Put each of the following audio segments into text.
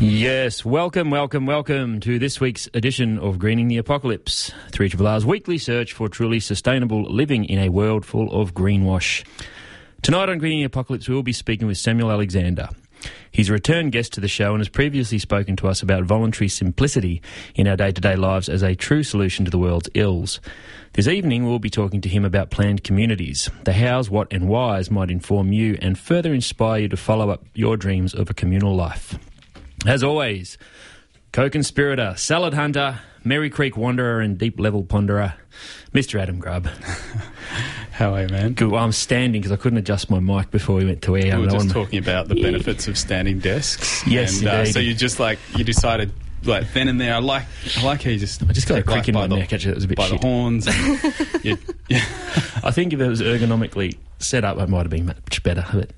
Yes, welcome, welcome, welcome to this week's edition of Greening the Apocalypse, 3 R's weekly search for truly sustainable living in a world full of greenwash. Tonight on Greening the Apocalypse, we will be speaking with Samuel Alexander. He's a return guest to the show and has previously spoken to us about voluntary simplicity in our day to day lives as a true solution to the world's ills. This evening, we'll be talking to him about planned communities. The hows, what, and whys might inform you and further inspire you to follow up your dreams of a communal life. As always, co conspirator, salad hunter, Merry Creek wanderer, and deep level ponderer, Mr. Adam Grubb. How are you, man? Good. Well, I'm standing because I couldn't adjust my mic before we went to air. We were I just talking about the benefits of standing desks. Yes, and, uh, so you just like you decided like then and there. I like I like how you just I just got a crick in my the, neck, actually, that was a bit by shit. the horns. And you, yeah. I think if it was ergonomically set up, it might have been much better. But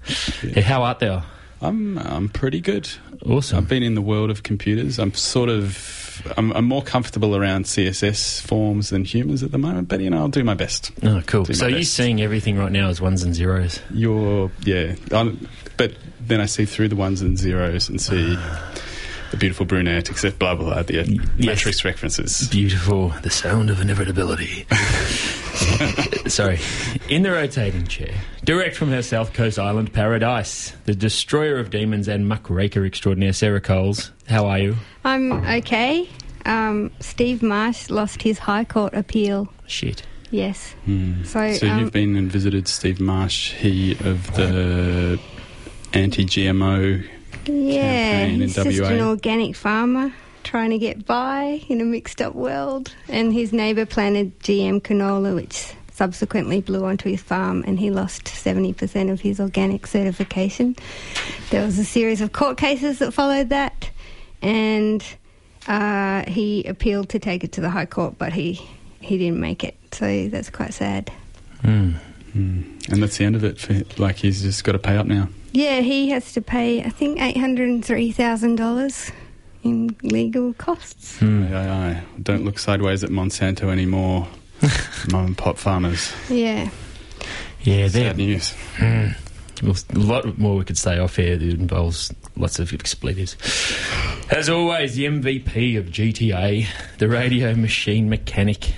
yeah, how art thou? I'm I'm pretty good. Awesome. I've been in the world of computers. I'm sort of I'm, I'm more comfortable around CSS forms than humans at the moment. But you know I'll do my best. Oh, cool. Do So you're best. seeing everything right now as ones and zeros. You're yeah. I'm, but then I see through the ones and zeros and see. Ah. The beautiful brunette, except blah blah blah. The Yes. matrix references. Beautiful. The sound of inevitability. Sorry. In the rotating chair, direct from her South Coast island paradise, the destroyer of demons and muckraker extraordinaire, Sarah Coles. How are you? I'm okay. Um, Steve Marsh lost his High Court appeal. Shit. Yes. Hmm. So, So um, you've been and visited Steve Marsh, he of the anti-GMO. Yeah, campaign in he's just WA. an organic farmer trying to get by in a mixed-up world. And his neighbour planted GM canola, which subsequently blew onto his farm, and he lost 70% of his organic certification. There was a series of court cases that followed that, and uh, he appealed to take it to the High Court, but he he didn't make it. So that's quite sad. Hmm. And that's the end of it. For him. Like he's just got to pay up now. Yeah, he has to pay, I think, eight hundred and three thousand dollars in legal costs. Hmm. Aye, aye, aye. Don't look sideways at Monsanto anymore. mom and pop farmers. Yeah. Yeah, there. Sad news. Well, a lot more we could say off air that involves lots of expletives. As always, the MVP of GTA, the radio machine mechanic,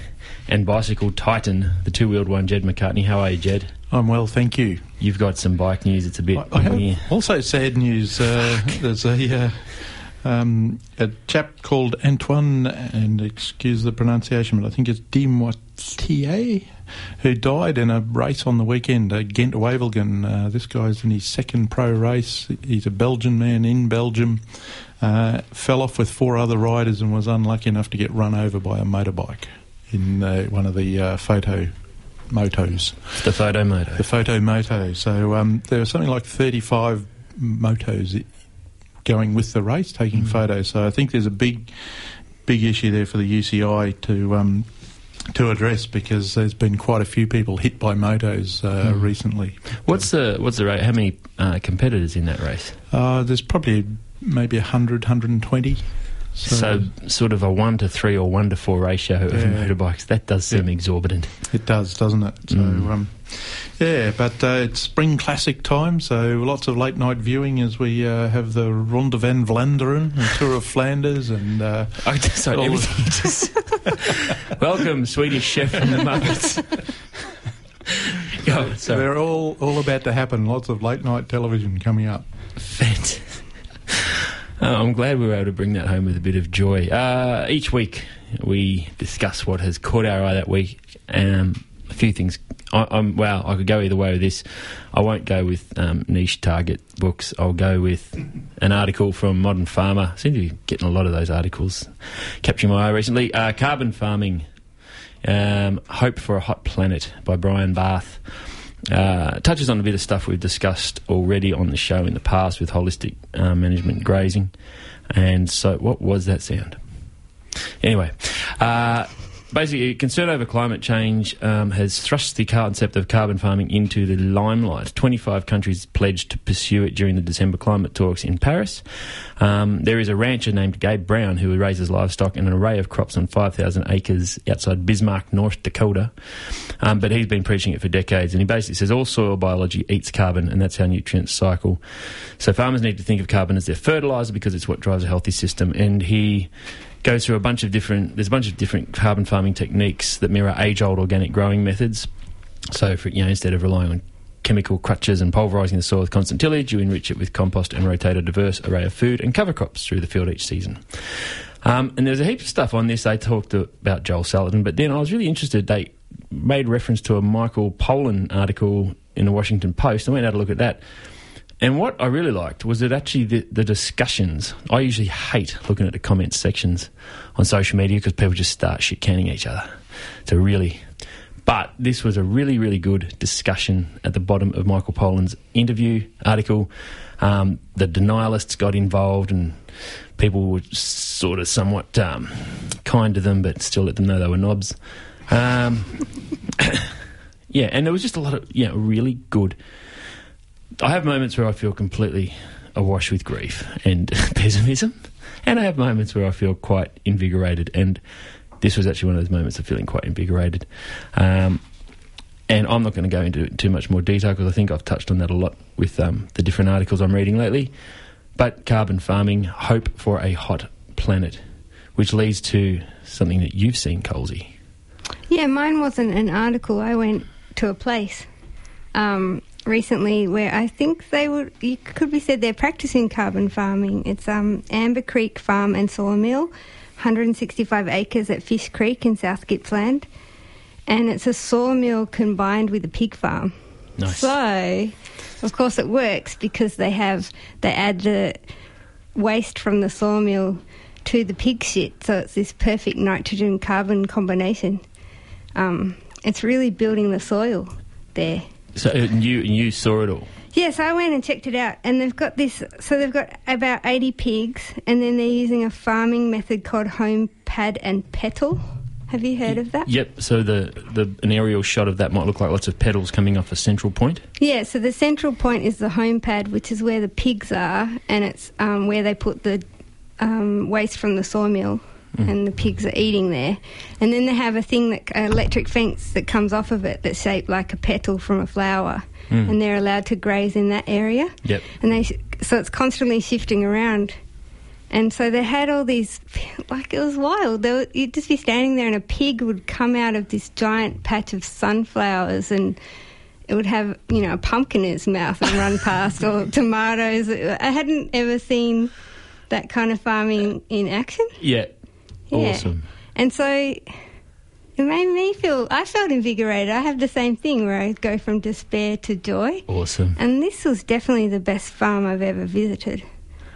and bicycle titan, the two wheeled one, Jed McCartney. How are you, Jed? I'm well, thank you. You've got some bike news. It's a bit. I, I have also sad news. Uh, there's a uh, um, a chap called Antoine, and excuse the pronunciation, but I think it's Demoitié, who died in a race on the weekend at Ghent Wevelgem. Uh, this guy's in his second pro race. He's a Belgian man in Belgium. Uh, fell off with four other riders and was unlucky enough to get run over by a motorbike in uh, one of the uh, photo motos. The photo moto. The photo moto. So um, there were something like 35 motos going with the race, taking photos. So I think there's a big, big issue there for the UCI to um, to address because there's been quite a few people hit by motos uh, recently. What's the what's the rate? How many uh, competitors in that race? Uh, there's probably maybe 100, 120. So, sort of a one to three or one to four ratio of Yeah. motorbikes. That does seem exorbitant. It does, doesn't it? So, Mm. um, yeah, but uh, it's spring classic time, so lots of late night viewing as we uh, have the Ronde van Vlaanderen, and Tour of Flanders, and uh, Oh, sorry, all everything just. Welcome, Swedish chef from the Muppets. Sorry. they're all all about to happen. Lots of late night television coming up. Fantastic. Oh, I'm glad we were able to bring that home with a bit of joy. Uh, each week we discuss what has caught our eye that week. Um, a few things. I, I'm wow. I could go either way with this. I won't go with um, niche target books. I'll go with an article from Modern Farmer. I Seem to be getting a lot of those articles capturing my eye recently. Uh, carbon farming. Um, Hope for a Hot Planet by Brian Barth. Uh, touches on a bit of stuff we've discussed already on the show in the past with holistic uh, management grazing. And so, what was that sound? Anyway, uh, basically, concern over climate change um, has thrust the concept of carbon farming into the limelight. 25 countries pledged to pursue it during the December climate talks in Paris. Um, there is a rancher named Gabe Brown who raises livestock and an array of crops on 5,000 acres outside Bismarck, North Dakota. Um, but he's been preaching it for decades, and he basically says all soil biology eats carbon, and that's how nutrients cycle. So farmers need to think of carbon as their fertilizer because it's what drives a healthy system. And he goes through a bunch of different. There's a bunch of different carbon farming techniques that mirror age-old organic growing methods. So, for, you know, instead of relying on chemical crutches and pulverising the soil with constant tillage, you enrich it with compost and rotate a diverse array of food and cover crops through the field each season. Um, and there's a heap of stuff on this. They talked about Joel Salatin, but then I was really interested. They made reference to a Michael Pollan article in the Washington Post. I went out to look at that. And what I really liked was that actually the, the discussions. I usually hate looking at the comments sections on social media because people just start shit canning each other. So really, but this was a really, really good discussion at the bottom of Michael Pollan's interview article. Um, the denialists got involved and people were sort of somewhat um, kind to them, but still let them know they were knobs. Um, yeah, and there was just a lot of know really good. I have moments where I feel completely awash with grief and pessimism, and I have moments where I feel quite invigorated. And this was actually one of those moments of feeling quite invigorated. Um, and I'm not going to go into too much more detail because I think I've touched on that a lot with um, the different articles I'm reading lately. But carbon farming, hope for a hot planet, which leads to something that you've seen, Colsey. Yeah, mine wasn't an article. I went to a place um, recently where I think they would, you could be said they're practicing carbon farming. It's um, Amber Creek Farm and Sawmill, 165 acres at Fish Creek in South Gippsland. And it's a sawmill combined with a pig farm. Nice. So, of course, it works because they have, they add the waste from the sawmill to the pig shit. So it's this perfect nitrogen carbon combination. Um, it's really building the soil there. So uh, you you saw it all. Yes, I went and checked it out, and they've got this. So they've got about eighty pigs, and then they're using a farming method called home pad and petal. Have you heard of that? Yep. So the, the an aerial shot of that might look like lots of petals coming off a central point. Yeah. So the central point is the home pad, which is where the pigs are, and it's um, where they put the um, waste from the sawmill. And the pigs are eating there, and then they have a thing that an electric fence that comes off of it that's shaped like a petal from a flower, Mm. and they're allowed to graze in that area. Yep. and they so it's constantly shifting around and so they had all these like it was wild they were, you'd just be standing there and a pig would come out of this giant patch of sunflowers and it would have you know a pumpkin in its mouth and run past or tomatoes i hadn't ever seen that kind of farming in action Yeah. Yeah. Awesome. and so it made me feel i felt invigorated i have the same thing where i go from despair to joy Awesome. and this was definitely the best farm I've ever visited.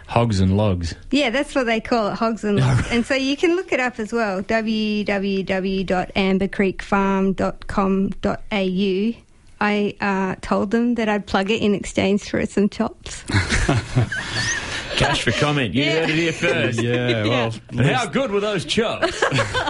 Hogs and logs. Yeah, that's what they call it, hogs and logs. and so you can look it up as well, www.ambercreekfarm.com.au. I uh, told them that I'd plug it in exchange for some chops. Cash for comment. You heard it here first. Yeah, well, And how good were those chops?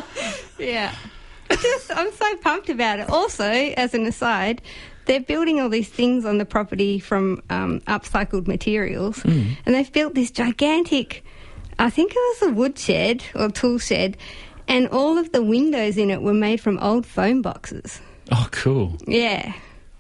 yeah. Just, I'm so pumped about it. Also, as an aside, they're building all these things on the property from um, upcycled materials, and they've built this gigantic, I think it was a woodshed or tool shed, and all of the windows in it were made from old phone boxes. oh, cool. Yeah.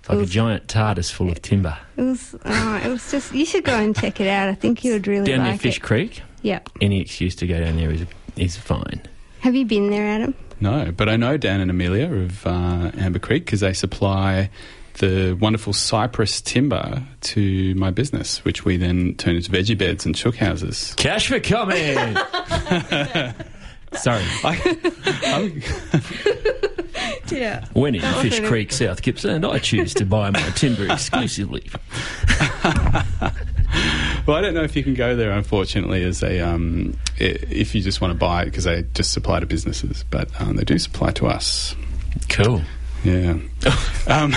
It's like a giant TARDIS full of timber. It was, oh, it was just, you should go and check it out. I think you would really Down near Fish it. Creek, Yep. any excuse to go down there is, is fine. Have you been there, Adam? No, but I know Dan and Amelia of uh, Amber Creek because they supply the wonderful cypress timber to my business, which we then turn into veggie beds and chook houses. Cash for comment. Sorry. I'm, Yeah. When in That Fish wasn't it. Creek, South Gippsland, I choose to buy my timber exclusively. well, I don't know if you can go there, unfortunately, as a um, if you just want to buy it because they just supply to businesses, but um, they do supply to us. Cool. Yeah. um,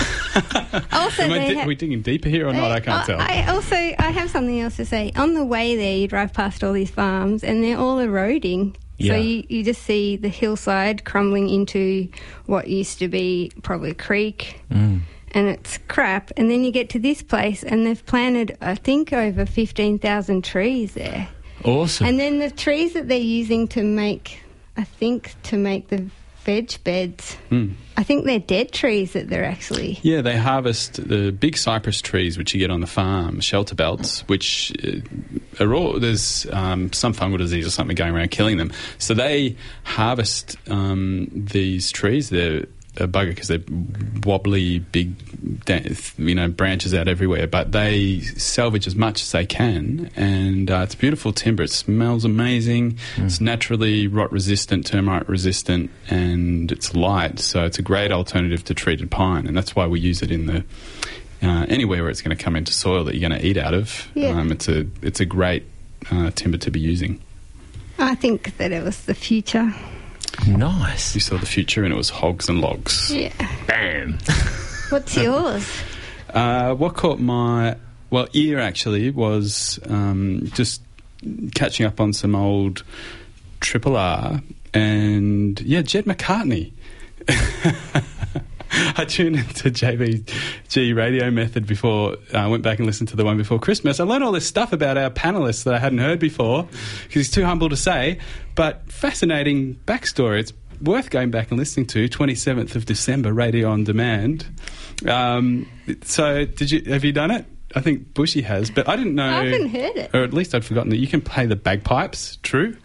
also, am I di- ha- are we digging deeper here or not? I can't tell. I also I have something else to say. On the way there, you drive past all these farms, and they're all eroding. Yeah. So you, you just see the hillside crumbling into what used to be probably a creek, Mm. and it's crap. And then you get to this place, and they've planted, I think, over fifteen thousand trees there. Awesome. And then the trees that they're using to make, I think, to make the veg beds, Hmm. I think they're dead trees that they're actually. Yeah, they harvest the big cypress trees which you get on the farm, shelter belts, which uh, are all there's um, some fungal disease or something going around killing them. So they harvest um, these trees. They're a bugger because they're wobbly, big, you know, branches out everywhere. But they salvage as much as they can, and uh, it's beautiful timber. It smells amazing. It's naturally rot resistant, termite resistant, and it's light. So it's a great alternative to treated pine, and that's why we use it in the. Uh, anywhere where it's going to come into soil that you're going to eat out of, Yeah. um, it's a it's a great uh, timber to be using. I think that it was the future. Nice. You saw the future, and it was hogs and logs. Yeah. Bam. What's yours? Uh, what caught my well ear actually was um, just catching up on some old Triple R and yeah, Jed McCartney. I tuned into JVG Radio Method before I went back and listened to the one before Christmas. I learned all this stuff about our panelists that I hadn't heard before because he's too humble to say, but fascinating backstory. It's worth going back and listening to. 27th of December, Radio on Demand. Um, so, did you have you done it? I think Bushy has, but I didn't know. I haven't heard it. or at least I'd forgotten that you can play the bagpipes. True.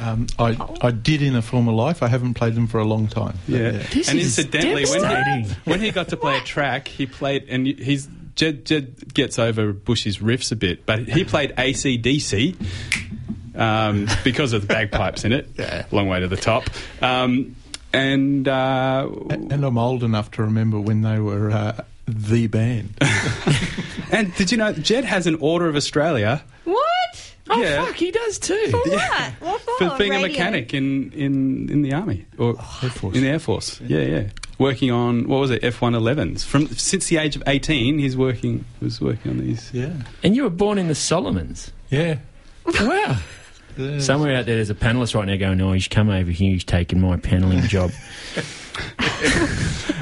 Um, I, I did in a former life. I haven't played them for a long time. But, Yeah. This and is incidentally, when he, when he got to play a track, he played, and he's Jed, Jed gets over Bush's riffs a bit, but he played ACDC um, because of the bagpipes in it. Yeah. Long way to the top. Um, and uh, And I'm old enough to remember when they were uh, the band. and did you know Jed has an Order of Australia What? Oh, Yeah. fuck, he does too. What? What for? for being a mechanic in, in, in the army or Air Force. in the Air Force. Yeah, yeah. Working on what was it F one elevens from since the age of eighteen. He's working was working on these. Yeah. And you were born in the Solomons. Yeah. Wow. Yeah. Somewhere out there, there's a panelist right now going, "Oh, he's come over here. He's taken my panelling job."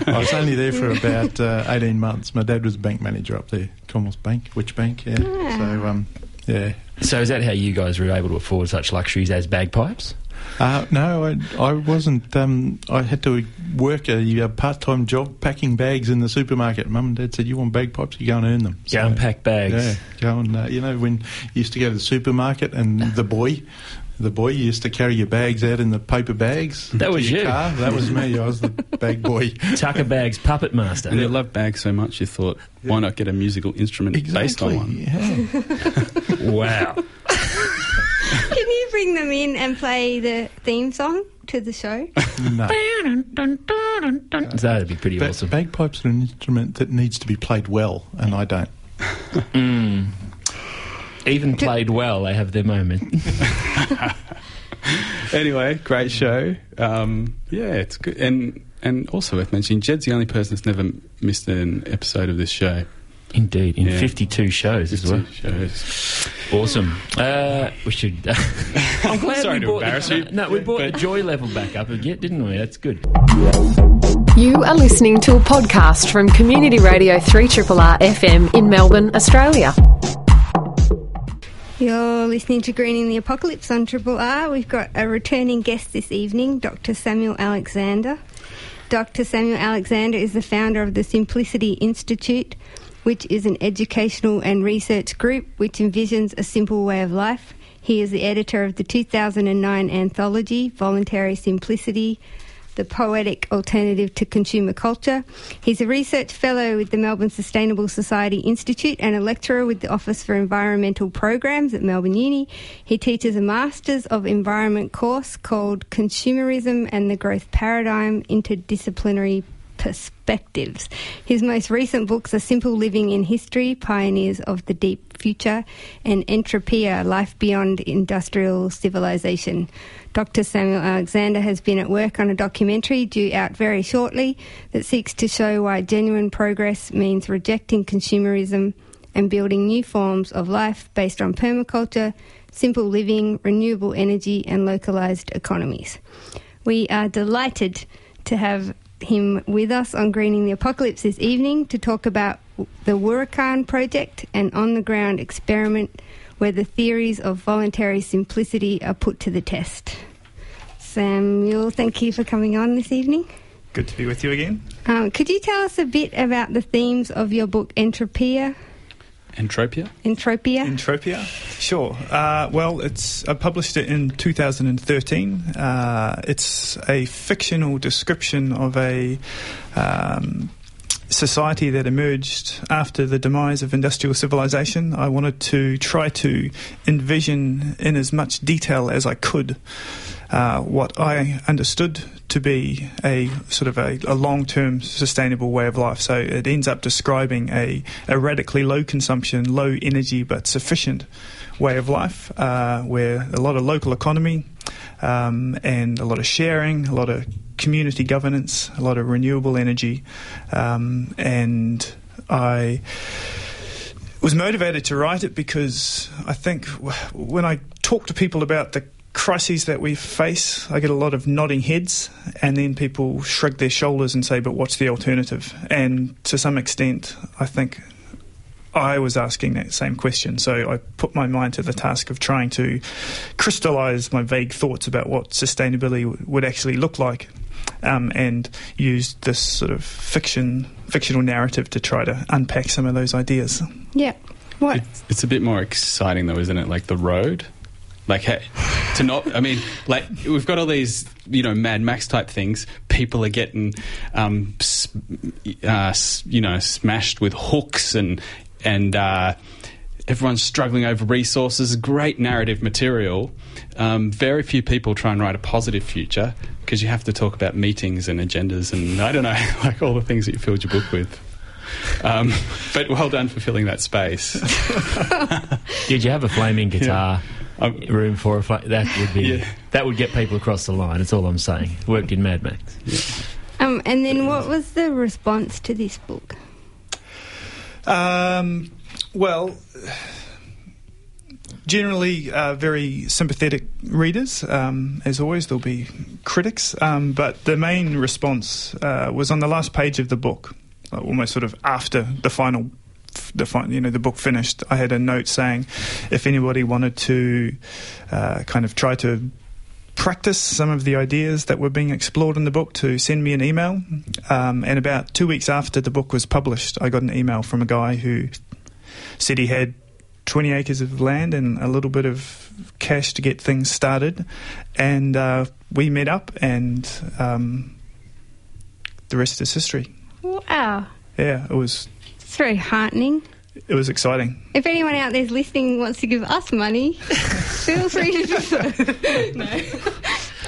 I was only there for about uh, 18 months. My dad was a bank manager up there, Commonwealth Bank, which bank, yeah. So, um, yeah. so, is that how you guys were able to afford such luxuries as bagpipes? Uh, no, I, I wasn't. Um, I had to work a, a part time job packing bags in the supermarket. Mum and Dad said, You want bagpipes? You go and earn them. Go and pack bags. Yeah, go and, uh, you know, when you used to go to the supermarket and the boy. The boy you used to carry your bags out in the paper bags. That was your you. Car. That was me. I was the bag boy. Tucker bags, puppet master. And you love bags so much, you thought, why not get a musical instrument based on one? Yeah. Wow. Can you bring them in and play the theme song to the show? no. That'd be pretty Ba- awesome. Bagpipes are an instrument that needs to be played well, and I don't. Mm. Even played well, they have their moment. Anyway, great show. Um, yeah, it's good. And and also worth mentioning, Jed's the only person that's never missed an episode of this show. Indeed, in Yeah. 52 shows as well. Shows. Awesome. Uh, we should. I'm glad Sorry we to brought embarrass the, you, No, we brought but- the joy level back up again, didn't we? That's good. You are listening to a podcast from Community Radio 3RRR FM in Melbourne, Australia. You're listening to Greening the Apocalypse on Triple R. We've got a returning guest this evening, Dr. Samuel Alexander. Dr. Samuel Alexander is the founder of the Simplicity Institute, which is an educational and research group which envisions a simple way of life. He is the editor of the 2009 anthology, Voluntary Simplicity, the poetic alternative to consumer culture. He's a research fellow with the Melbourne Sustainable Society Institute and a lecturer with the Office for Environmental Programs at Melbourne Uni. He teaches a Masters of Environment course called Consumerism and the Growth Paradigm Interdisciplinary Perspectives. His most recent books are Simple Living in History, Pioneers of the Deep Future, and Entropia, Life Beyond Industrial Civilization. Dr. Samuel Alexander has been at work on a documentary due out very shortly that seeks to show why genuine progress means rejecting consumerism and building new forms of life based on permaculture, simple living, renewable energy, and localised economies. We are delighted to have him with us on Greening the Apocalypse this evening to talk about the Wurruk'an project, an on the ground experiment where the theories of voluntary simplicity are put to the test. Samuel, thank you for coming on this evening. Good to be with you again. Um, could you tell us a bit about the themes of your book Entropia? Entropia? Entropia? Entropia? Sure. Uh, well, it's I published it in 2013. Uh, it's a fictional description of a um, society that emerged after the demise of industrial civilization. I wanted to try to envision in as much detail as I could uh, what I understood to be a sort of a, a long term sustainable way of life. So it ends up describing a, a radically low consumption, low energy, but sufficient way of life uh, where a lot of local economy um, and a lot of sharing, a lot of community governance, a lot of renewable energy, um, and I was motivated to write it because I think when I talk to people about the crises that we face, I get a lot of nodding heads, and then people shrug their shoulders and say, But what's the alternative? And to some extent, I think I was asking that same question. So I put my mind to the task of trying to crystallize my vague thoughts about what sustainability w- would actually look like. Um, and used this sort of fiction, fictional narrative to try to unpack some of those ideas. Yeah. What? It's, it's a bit more exciting though, isn't it? Like the road. Like hey, to not, I mean, like we've got all these, you know, Mad Max type things. People are getting, um, s- uh, s- you know, smashed with hooks and and uh, everyone's struggling over resources. Great narrative material. Um, very few people try and write a positive future because you have to talk about meetings and agendas and I don't know, like all the things that you filled your book with. Um, but well done for filling that space. Did you have a flaming guitar Um, room for a fla- that would be Yeah. that would get people across the line. That's all I'm saying. Worked in Mad Max. Um, and then what was the response to this book? Um, well, generally uh, very sympathetic readers. Um, as always, there'll be critics, um, but the main response uh, was on the last page of the book, uh, almost sort of after the final. The fi- you know the book finished. I had a note saying, if anybody wanted to uh, kind of try to practice some of the ideas that were being explored in the book to send me an email. Um, and about two weeks after the book was published, I got an email from a guy who said he had 20 acres of land and a little bit of cash to get things started. And uh, we met up, and um, the rest is history. Wow. Yeah, it was It's very heartening. it was exciting. If anyone out there's listening wants to give us money, feel free to do so. no.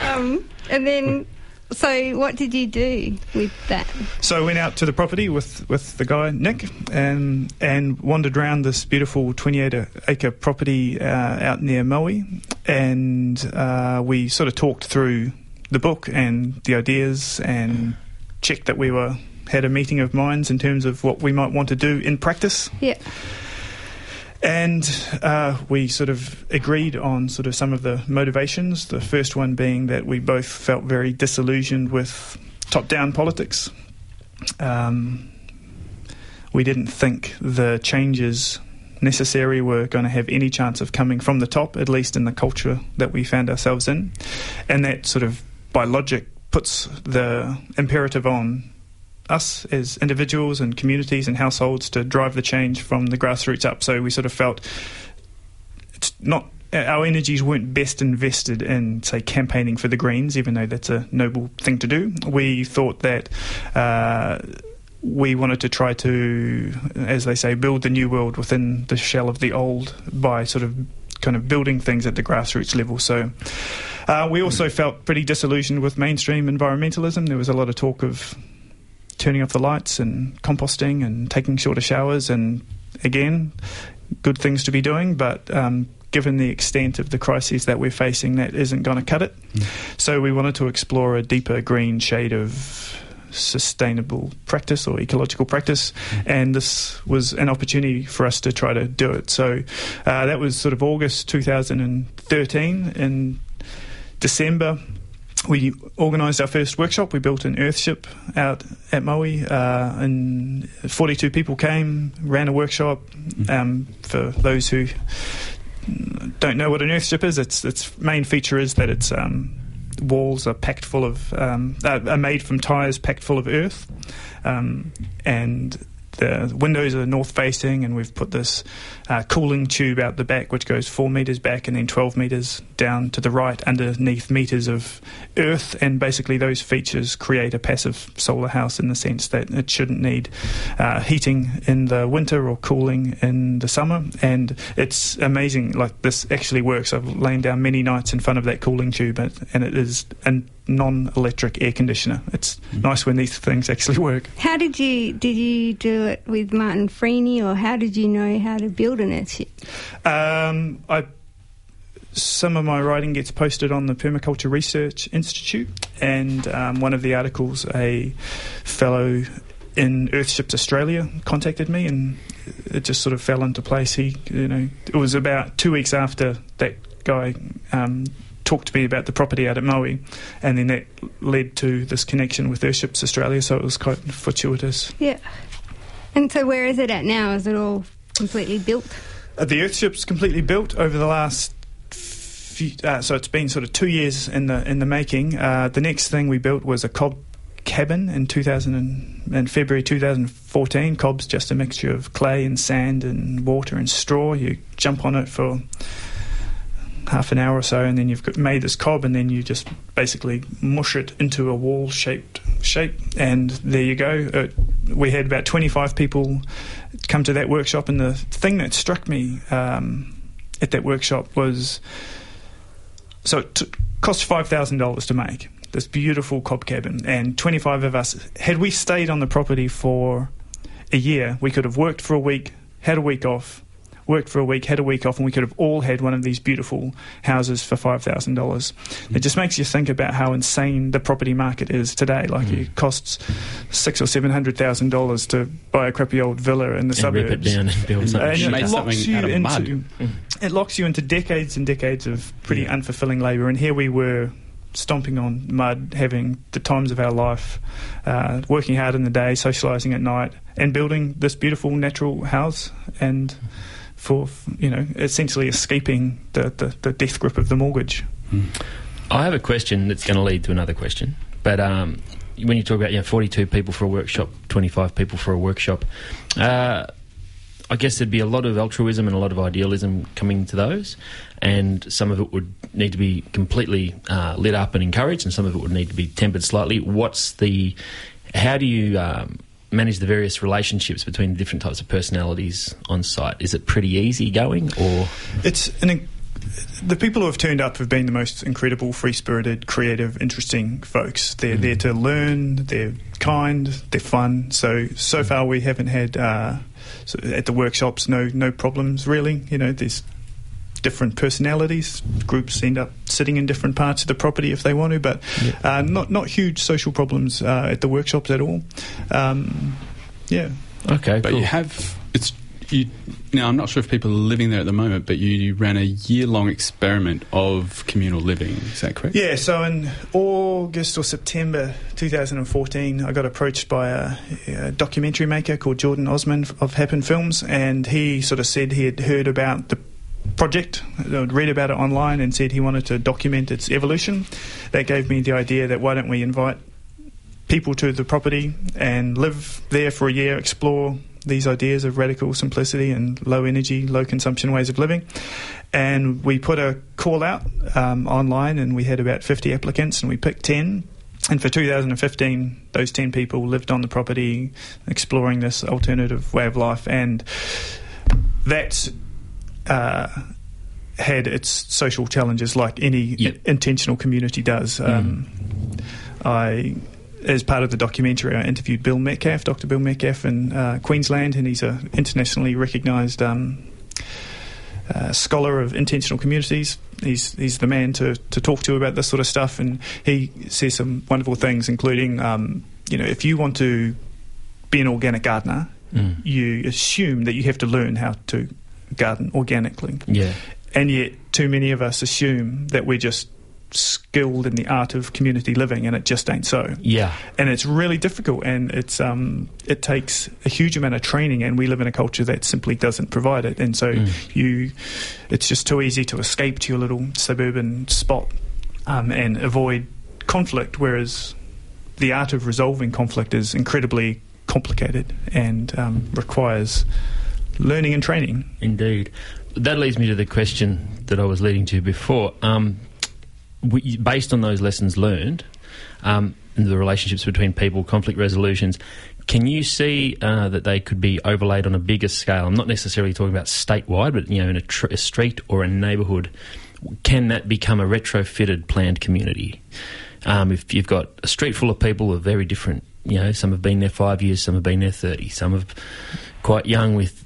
Um, and then, so what did you do with that? So I went out to the property with, with the guy Nick and and wandered around this beautiful 28 acre property uh, out near Moe, and uh, we sort of talked through the book and the ideas and checked that we were had a meeting of minds in terms of what we might want to do in practice. Yeah. And uh, we sort of agreed on sort of some of the motivations. The first one being that we both felt very disillusioned with top down politics. Um, we didn't think the changes necessary were going to have any chance of coming from the top, at least in the culture that we found ourselves in. And that sort of, by logic, puts the imperative on us as individuals and communities and households to drive the change from the grassroots up. So we sort of felt it's not our energies weren't best invested in, say, campaigning for the Greens, even though that's a noble thing to do. We thought that. Uh, we wanted to try to, as they say, build the new world within the shell of the old by sort of kind of building things at the grassroots level. So uh, we also felt pretty disillusioned with mainstream environmentalism. There was a lot of talk of turning off the lights and composting and taking shorter showers, and again, good things to be doing, but. Um, Given the extent of the crises that we're facing, that isn't going to cut it. So, we wanted to explore a deeper green shade of sustainable practice or ecological practice, and this was an opportunity for us to try to do it. So uh, that was sort of August 2013. In December, we organised our first workshop. We built an earthship out at Moe, uh, and 42 people came, ran a workshop. Um, for those who don't know what an earthship is, its its main feature is that its um, walls are packed full of um, are made from tires packed full of earth, um, and the windows are north facing, and we've put this uh, cooling tube out the back, which goes four meters back and then 12 meters down to the right, underneath meters of earth. And basically, those features create a passive solar house in the sense that it shouldn't need uh, heating in the winter or cooling in the summer. And it's amazing, like this actually works. I've lain down many nights in front of that cooling tube, and, it is. and a non-electric air conditioner. It's nice when these things actually work. How did you did you do it with Martin Freney, or how did you know how to build an earthship? Um, I some of my writing gets posted on the Permaculture Research Institute, and um, one of the articles, a fellow in Earthships Australia contacted me, and it just sort of fell into place. He, you know, it was about two weeks after that guy. Um, talked to me about the property out at Moe, and then that led to this connection with Earthships Australia. So it was quite fortuitous. Yeah. And so, where is it at now? Is it all completely built? Uh, the Earthship's completely built over the last. Few, uh, so it's been sort of two years in the in the making. Uh, the next thing we built was a cob cabin in 2000 and, in February 2014. Cob's just a mixture of clay and sand and water and straw. You jump on it for half an hour or so, and then you've made this cob, and then you just basically mush it into a wall-shaped shape, and there you go. Uh, we had about 25 people come to that workshop, and the thing that struck me um, at that workshop was so it t- cost five thousand dollars to make this beautiful cob cabin, and 25 of us. Had we stayed on the property for a year, we could have worked for a week, had a week off, worked for a week, had a week off, and we could have all had one of these beautiful houses for five thousand dollars. It just makes you think about how insane the property market is today. Like Mm. it costs six or seven hundred thousand dollars to buy a crappy old villa in the And suburbs. rip it down and build something. And shit. it locks something you out of mud. into it locks you into decades and decades of pretty unfulfilling labour. And here we were stomping on mud, having the times of our life, uh, working hard in the day, socialising at night, and building this beautiful natural house. And for you know, essentially escaping the, the, the death grip of the mortgage. I have a question that's going to lead to another question. But um, when you talk about you know, 42 people for a workshop, 25 people for a workshop, uh, I guess there'd be a lot of altruism and a lot of idealism coming to those, and some of it would need to be completely uh, lit up and encouraged, and some of it would need to be tempered slightly. What's the, how do you um, manage the various relationships between the different types of personalities on site? Is it pretty easy going, or It's an, the people who have turned up have been the most incredible, free-spirited, creative, interesting folks. They're there to learn. They're kind. They're fun. So so far we haven't had uh, so at the workshops no no problems really. You know, there's different personalities. Groups end up sitting in different parts of the property if they want to, but uh, not not huge social problems uh, at the workshops at all. Um, yeah. okay? But you have it's you. Now I'm not sure if people are living there at the moment, but you ran a year-long experiment of communal living. Is that correct? Yeah, so in August or September 2014, I got approached by a, a documentary maker called Jordan Osmond of Happen Films, and he sort of said he had heard about the project, I'd read about it online, and said he wanted to document its evolution. That gave me the idea that why don't we invite people to the property and live there for a year, explore these ideas of radical simplicity and low energy, low consumption ways of living. And we put a call out um, online, and we had about 50 applicants, and we picked 10. And for 2015, those 10 people lived on the property, exploring this alternative way of life. And that's uh, had its social challenges like any intentional community does. Um, I, as part of the documentary, I interviewed Bill Metcalf, Dr. Bill Metcalf in uh, Queensland, and he's an internationally recognised um, uh, scholar of intentional communities. He's he's the man to, to talk to about this sort of stuff, and he says some wonderful things, including um, you know if you want to be an organic gardener, Mm. you assume that you have to learn how to garden organically. Yeah. And yet, too many of us assume that we're just skilled in the art of community living, and it just ain't so. Yeah. And it's really difficult, and it's um, it takes a huge amount of training, and we live in a culture that simply doesn't provide it. And so Mm. you, it's just too easy to escape to your little suburban spot um, and avoid conflict, whereas the art of resolving conflict is incredibly complicated and um, requires learning and training. Indeed. That leads me to the question that I was leading to before. Um, we, based on those lessons learned um, and the relationships between people, conflict resolutions, can you see uh, that they could be overlaid on a bigger scale? I'm not necessarily talking about statewide, but you know, in a, tr- a street or a neighbourhood, can that become a retrofitted planned community? Um, if you've got a street full of people with very different, you know, some have been there five years, some have been there 30, some are quite young with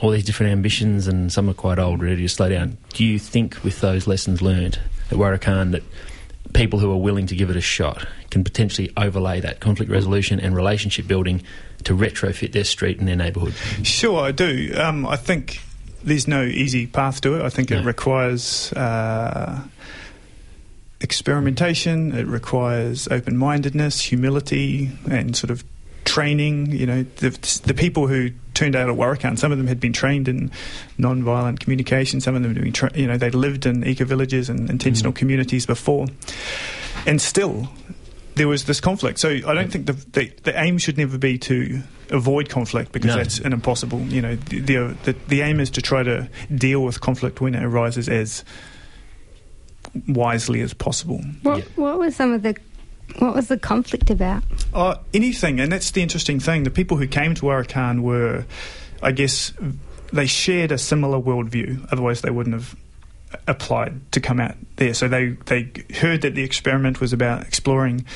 all these different ambitions, and some are quite old, ready to slow down. Do you think, with those lessons learned at Wurruk'an, that people who are willing to give it a shot can potentially overlay that conflict resolution and relationship building to retrofit their street and their neighbourhood? Sure, I do. Um, I think there's no easy path to it. I think it requires uh, experimentation. It requires open-mindedness, humility, and sort of training. You know, the, the people who turned out at Wurruk'an, some of them had been trained in non-violent communication. Some of them had been, tra- you know, they'd lived in eco-villages and intentional mm. communities before, and still there was this conflict. So I don't think the, the the aim should never be to avoid conflict because No. that's an impossible. You know, the, the the the aim is to try to deal with conflict when it arises as wisely as possible. What, what was some of the what was the conflict about? Uh, anything, and that's the interesting thing. The people who came to Arakan were, I guess, they shared a similar worldview. Otherwise, they wouldn't have applied to come out there. So they they heard that the experiment was about exploring.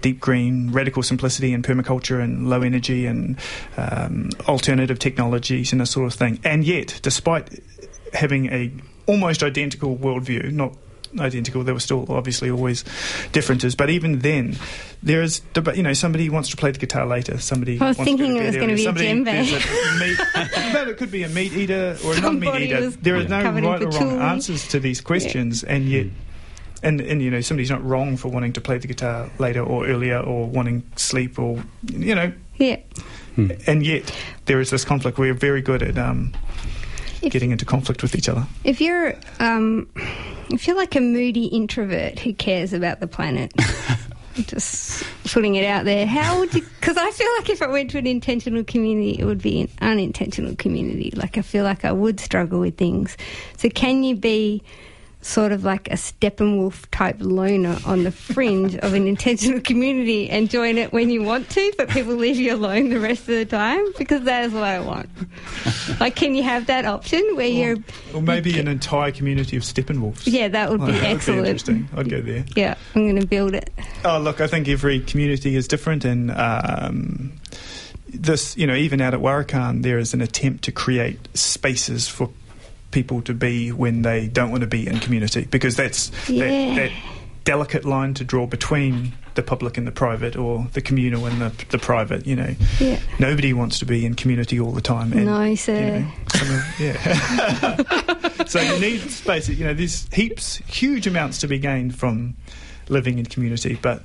Deep green, radical simplicity and permaculture and low energy and um, alternative technologies and that sort of thing. And yet, despite having a almost identical worldview, not identical. There were still obviously always differences, but even then, there is deba- you know somebody wants to play the guitar later. Somebody I was wants thinking to it was gonna earlier, be a somebody, djembe. meat, but it could be a meat eater or a non-meat eater. was There is no right or wrong answers to these questions, and yet. And, and you know somebody's not wrong for wanting to play the guitar later or earlier or wanting sleep or you know Yeah. and yet there is this conflict we're very good at um, getting into conflict with each other If you're um, if you're like a moody introvert who cares about the planet, just putting it out there, how would you? Because I feel like if I went to an intentional community, it would be an unintentional community. Like I feel like I would struggle with things. So can you be? Sort of like a Steppenwolf type loner on the fringe of an intentional community and join it when you want to, but people leave you alone the rest of the time because that is what I want. like, can you have that option where you're or maybe an entire community of Steppenwolves Yeah, that would be that excellent. Would be interesting. I'd go there. Yeah, I'm going to build it. Oh, look, I think every community is different, and um, this, you know, even out at Wurruk'an, there is an attempt to create spaces for people to be when they don't want to be in community, because that's Yeah. that, that delicate line to draw between the public and the private, or the communal and the, the private. You know, Yeah. nobody wants to be in community all the time. And, no, sir. some of- yeah. so you need space. You know, there's heaps, huge amounts to be gained from living in community, but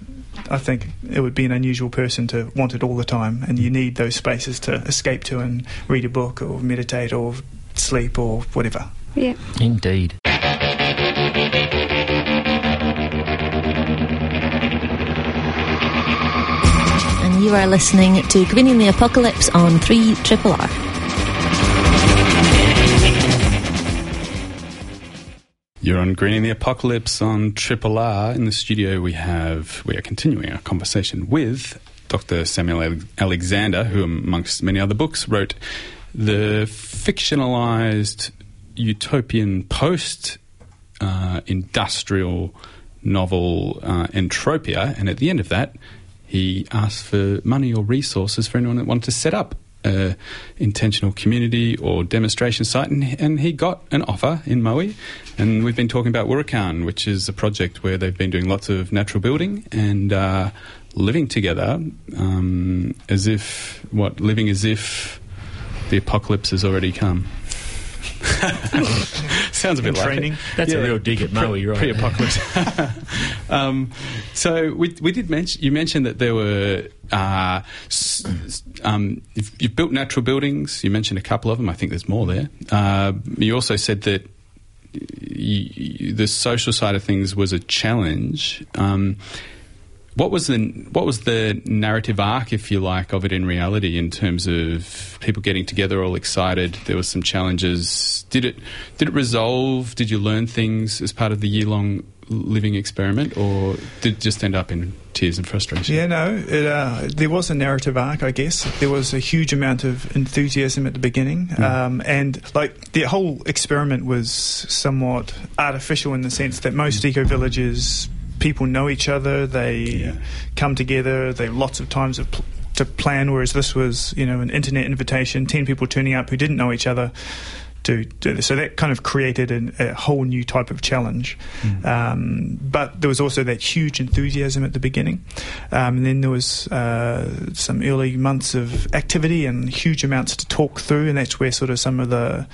I think it would be an unusual person to want it all the time, and you need those spaces to escape to and read a book or meditate or sleep or whatever. Yeah. Indeed. And You are listening to Greening the Apocalypse on 3 Triple R. You're on Greening the Apocalypse on Triple R. In the studio, we have we are continuing our conversation with Dr. Samuel Alexander, who, amongst many other books, wrote the fictionalized utopian post uh, industrial novel uh, Entropia, and at the end of that, he asked for money or resources for anyone that wanted to set up a intentional community or demonstration site, and, and he got an offer in Moe. And we've been talking about Wurruk'an, which is a project where they've been doing lots of natural building and uh, living together um, as if what living as if the apocalypse has already come. Sounds a bit In like training. it. That's a real dig at Moe, right? Pre-apocalypse. um, so we we did mention you mentioned that there were uh, s- s- um, you've, you've built natural buildings. You mentioned a couple of them. I think there's more there. Uh, you also said that y y the social side of things was a challenge. Um, what was the what was the narrative arc, if you like, of it in reality in terms of people getting together, all excited? There were some challenges. Did it did it resolve? Did you learn things as part of the year long living experiment, or did it just end up in tears and frustration? Yeah, no, it, uh, there was a narrative arc, I guess. There was a huge amount of enthusiasm at the beginning, um, and like the whole experiment was somewhat artificial in the sense that most eco villages people know each other, they come together, they have lots of times of pl- to plan, whereas this was, you know, an internet invitation, 10 people turning up who didn't know each other to do this. So that kind of created an, a whole new type of challenge. Um, but there was also that huge enthusiasm at the beginning. Um, and then there was uh, some early months of activity and huge amounts to talk through, and that's where sort of some of the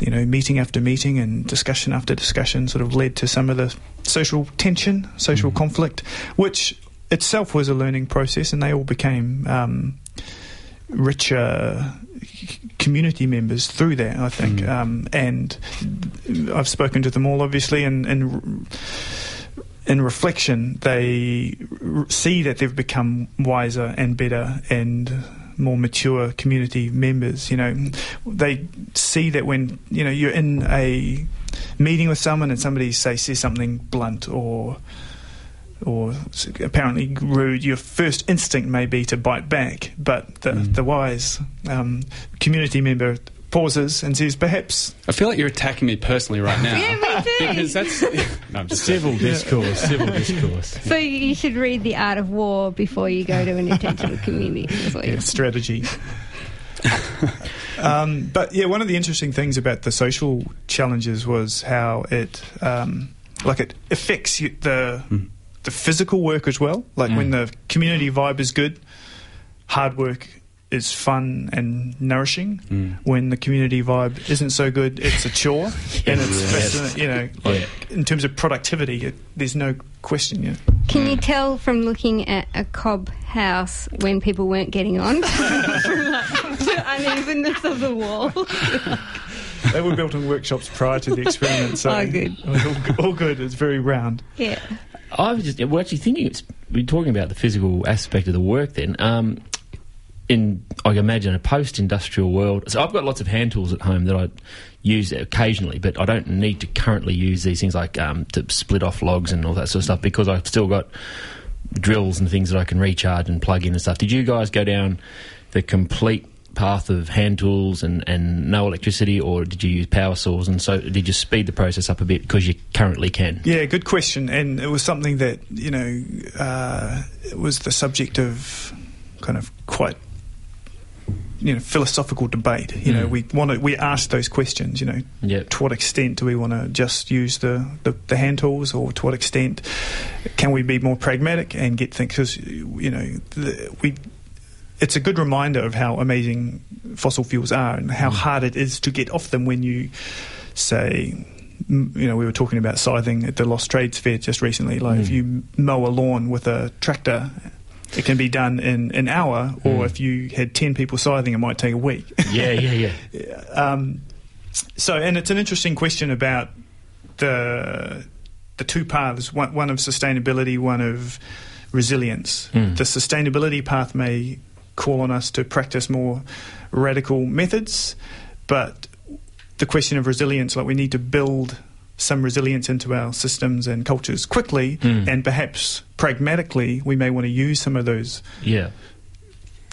you know, meeting after meeting and discussion after discussion sort of led to some of the social tension, social conflict, which itself was a learning process, and they all became um, richer community members through that, I think. Um, and I've spoken to them all, obviously, and, and in reflection, they see that they've become wiser and better and more mature community members. You know, they see that when you know you're in a meeting with someone and somebody say says something blunt or or apparently rude, your first instinct may be to bite back, but the, the wise um, community member pauses and says, perhaps. I feel like you're attacking me personally right now. Yeah, me too. because that's no, I'm just Civil joking. discourse, civil discourse. So you should read The Art of War before you go to an intentional community. is what Yeah, strategy. um, but yeah, one of the interesting things about the social challenges was how it, um, like, it affects you, the the physical work as well. Like when the community vibe is good, hard work is fun and nourishing. When the community vibe isn't so good, it's a chore, and it's Yes. fascinating, you know, like in terms of productivity, it, there's no question. You know. Can you tell from looking at a cob house when people weren't getting on? from like, the unevenness of the wall. they were built in workshops prior to the experiment, so Oh, good. it was all, good- all good. It's very round. yeah. I was just we're actually thinking it's we're talking about the physical aspect of the work then. Um, in I imagine a post-industrial world. So I've got lots of hand tools at home that I use occasionally, but I don't need to currently use these things like um, to split off logs and all that sort of stuff because I've still got drills and things that I can recharge and plug in and stuff. Did you guys go down the complete path of hand tools and, and no electricity, or did you use power saws? And so did you speed the process up a bit because you currently can? Yeah, good question. And it was something that, you know, uh, it was the subject of kind of quite, you know, philosophical debate. You know, Mm. we want to, we asked those questions, you know, Yep. to what extent do we want to just use the, the, the hand tools or to what extent can we be more pragmatic and get things, because, you know, the, we, it's a good reminder of how amazing fossil fuels are and how hard it is to get off them when you say you know we were talking about scything at the lost trades fair just recently. Like if you mow a lawn with a tractor it can be done in an hour. Or if you had 10 people scything it might take a week. Yeah, yeah, yeah. um, so, and it's an interesting question about the the two paths. One, one of sustainability, one of resilience. Mm. The sustainability path may call on us to practice more radical methods, but the question of resilience, like we need to build some resilience into our systems and cultures quickly, Mm. and perhaps pragmatically, we may want to use some of those Yeah.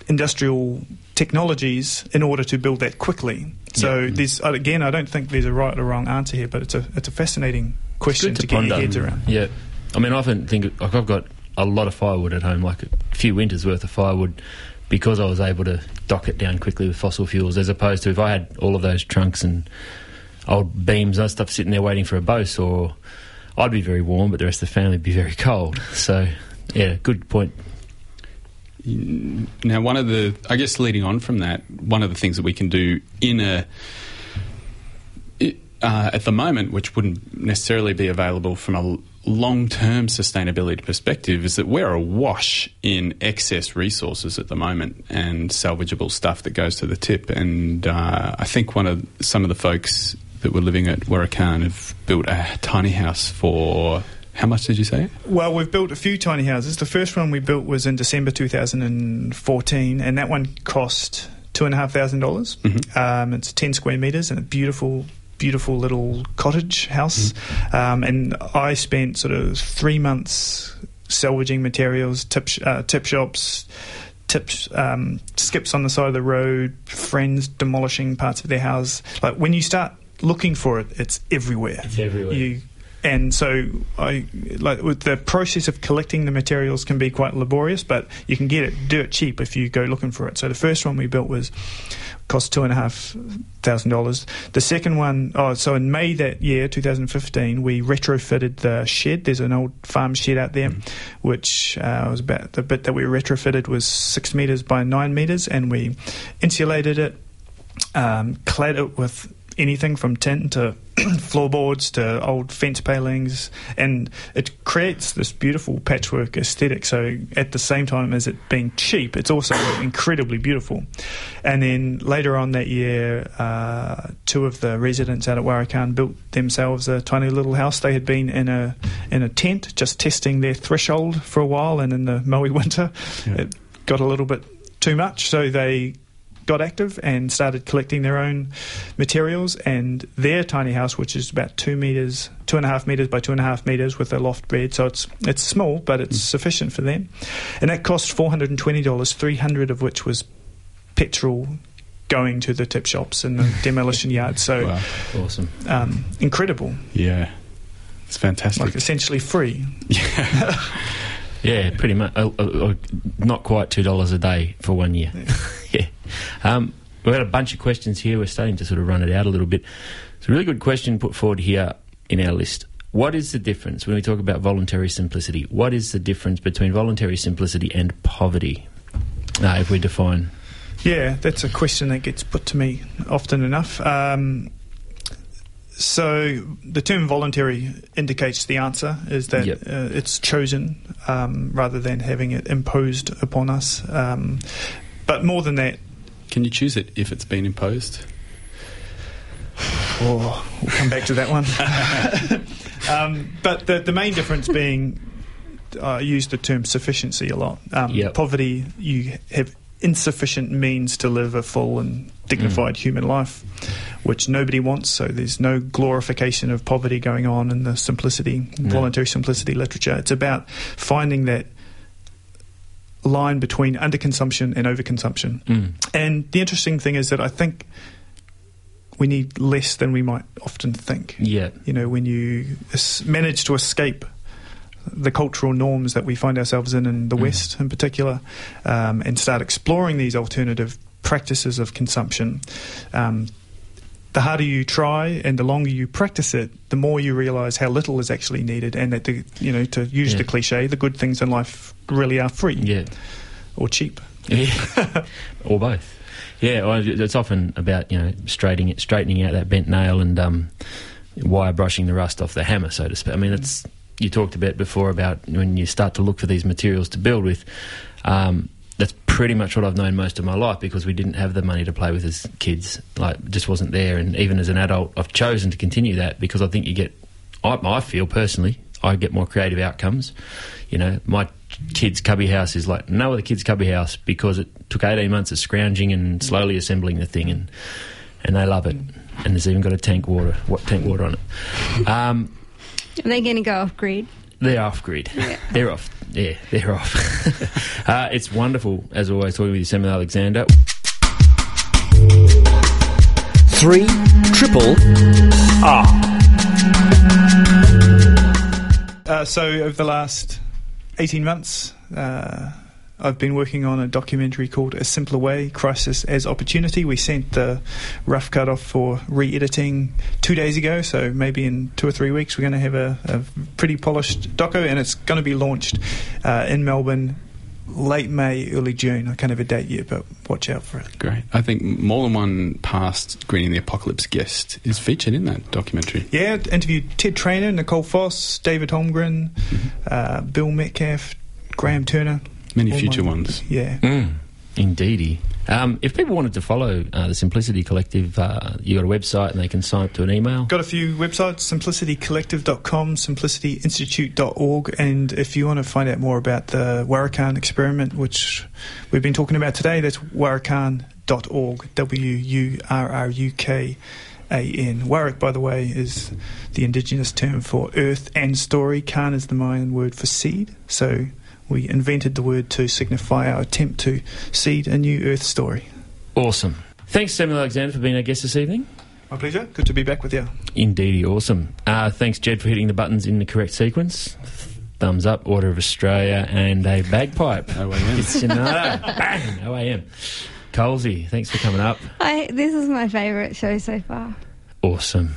industrial technologies in order to build that quickly. So Yeah. there's again, I don't think there's a right or wrong answer here, but it's a it's a fascinating question Good to, get your heads around. Yeah, I mean, I often think like I've got a lot of firewood at home, like a few winters worth of firewood, because I was able to dock it down quickly with fossil fuels, as opposed to if I had all of those trunks and old beams and stuff sitting there waiting for a bose, or I'd be very warm, but the rest of the family would be very cold. So, yeah, good point. Now, one of the, I guess, leading on from that, one of the things that we can do in a uh, at the moment, which wouldn't necessarily be available from a long term sustainability perspective, is that we're awash in excess resources at the moment and salvageable stuff that goes to the tip. And uh, I think one of some of the folks that were living at Wurruk'an have built a tiny house for. How much did you say? Well, we've built a few tiny houses. The first one we built was in December 2014, and that one cost two and a half thousand dollars. Um, it's ten square meters and a beautiful, beautiful little cottage house. Um, and I spent sort of three months salvaging materials, tip uh, tip shops. Tips, um, skips on the side of the road, friends demolishing parts of their house. Like when you start looking for it, it's everywhere. It's everywhere. You and so I like with the process of collecting the materials can be quite laborious, but you can get it do it cheap if you go looking for it. So the first one we built was cost two and a half thousand dollars. The second one, oh, so in May that year, 2015, we retrofitted the shed. There's an old farm shed out there, which uh, was about the bit that we retrofitted was six meters by nine meters, and we insulated it, um, clad it with anything from tin to floorboards to old fence palings, and it creates this beautiful patchwork aesthetic. So at the same time as it being cheap, it's also incredibly beautiful. And then later on that year, uh, two of the residents out at Wurruk'an built themselves a tiny little house. They had been in a in a tent, just testing their threshold for a while, and in the Moe winter, it got a little bit too much, so they got active and started collecting their own materials. And their tiny house, which is about two meters, two and a half meters by two and a half meters, with a loft bed, so it's it's small, but it's sufficient for them. And that cost four hundred and twenty dollars, three hundred of which was petrol going to the tip shops and the demolition yards. So Wow. awesome, um, incredible, Yeah, it's fantastic. like essentially free. Yeah, yeah, pretty much. Uh, uh, not quite two dollars a day for one year. yeah. Um, we've got a bunch of questions here. We're starting to sort of run it out a little bit. It's a really good question put forward here in our list. What is the difference when we talk about voluntary simplicity? What is the difference between voluntary simplicity and poverty? Uh, if we define. Yeah, that's a question that gets put to me often enough. Um, so the term voluntary indicates the answer is that Yep. uh, it's chosen um, rather than having it imposed upon us. Um, but more than that, Can you choose it if it's been imposed? Oh, we'll come back to that one. um, but the, the main difference being, I use the term sufficiency a lot. Um, Yep. Poverty, you have insufficient means to live a full and dignified human life, which nobody wants. So there's no glorification of poverty going on in the simplicity, No. voluntary simplicity literature. It's about finding that line between underconsumption and overconsumption. Mm. And the interesting thing is that I think we need less than we might often think. Yeah. You know, when you manage to escape the cultural norms that we find ourselves in in the West in particular, um, and start exploring these alternative practices of consumption, um, the harder you try and the longer you practice it, the more you realise how little is actually needed, and that the, you know, to use Yeah. the cliche, the good things in life really are free Yeah. or cheap. Yeah. or both. Yeah, well, it's often about you know straightening straightening out that bent nail and um, wire brushing the rust off the hammer, so to speak. I mean, it's you talked about before about when you start to look for these materials to build with. Um, that's pretty much what I've known most of my life because we didn't have the money to play with as kids. Like, just wasn't there. And even as an adult, I've chosen to continue that because I think you get. I, I feel personally I get more creative outcomes. You know, my kids' cubby house is like no other kid's cubby house because it took 18 months of scrounging and slowly assembling the thing, and and they love it. And there's even got a tank water, what tank water on it. Um, Are they going to go off grid? They're off grid. They're off. Yeah, they're off. uh, it's wonderful, as always, talking with you, Samuel Alexander. Three triple R. Uh, so over the last 18 months, uh, I've been working on a documentary called A Simpler Way Crisis as Opportunity. We sent the rough cut off for re editing two days ago, so maybe in two or three weeks we're going to have a, a pretty polished doco, and it's going to be launched uh, in Melbourne late May, early June. I can't have a date yet, but watch out for it. Great. I think more than one past Greening the Apocalypse guest is featured in that documentary. Yeah, interviewed Ted Trainer, Nicole Foss, David Holmgren, uh, Bill Metcalf, Graham Turner. Many All future ones. Yeah. Mm, indeedy. Um, if people wanted to follow uh, the Simplicity Collective, uh, you got a website and they can sign up to an email. Got a few websites, simplicitycollective.com, simplicityinstitute.org, and if you want to find out more about the Wurruk'an experiment, which we've been talking about today, that's wurrukan.org, W-U-R-R-U-K-A-N. Wurruk, by the way, is the indigenous term for earth and story. Khan is the Mayan word for seed, so we invented the word to signify our attempt to seed a new earth story. Awesome. Thanks, Samuel Alexander, for being our guest this evening. My pleasure. Good to be back with you. Indeedy, awesome. Uh, thanks, Jed, for hitting the buttons in the correct sequence. Thumbs up, Order of Australia, and a bagpipe. OAM. It's Sonata. Bang! OAM. Colsey, thanks for coming up. I, this is my favourite show so far. Awesome.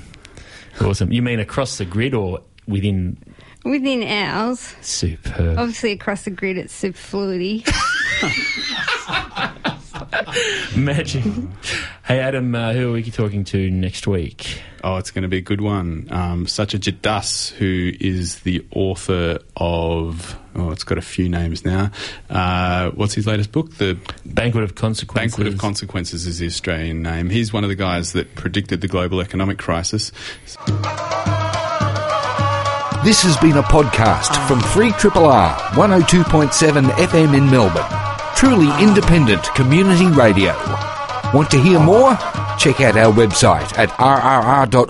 Awesome. You mean across the grid or within? Within hours. Superb. obviously across the grid, it's super fluidy. Magic. hey, Adam, uh, who are we talking to next week? Oh, it's going to be a good one. Um, Satyajit Das, who is the author of, oh, it's got a few names now. Uh, what's his latest book? The Banquet of Consequences. Banquet of Consequences is the Australian name. He's one of the guys that predicted the global economic crisis. This has been a podcast from 3RR 102.7 FM in Melbourne. Truly independent community radio. Want to hear more? Check out our website at rrr.org.au.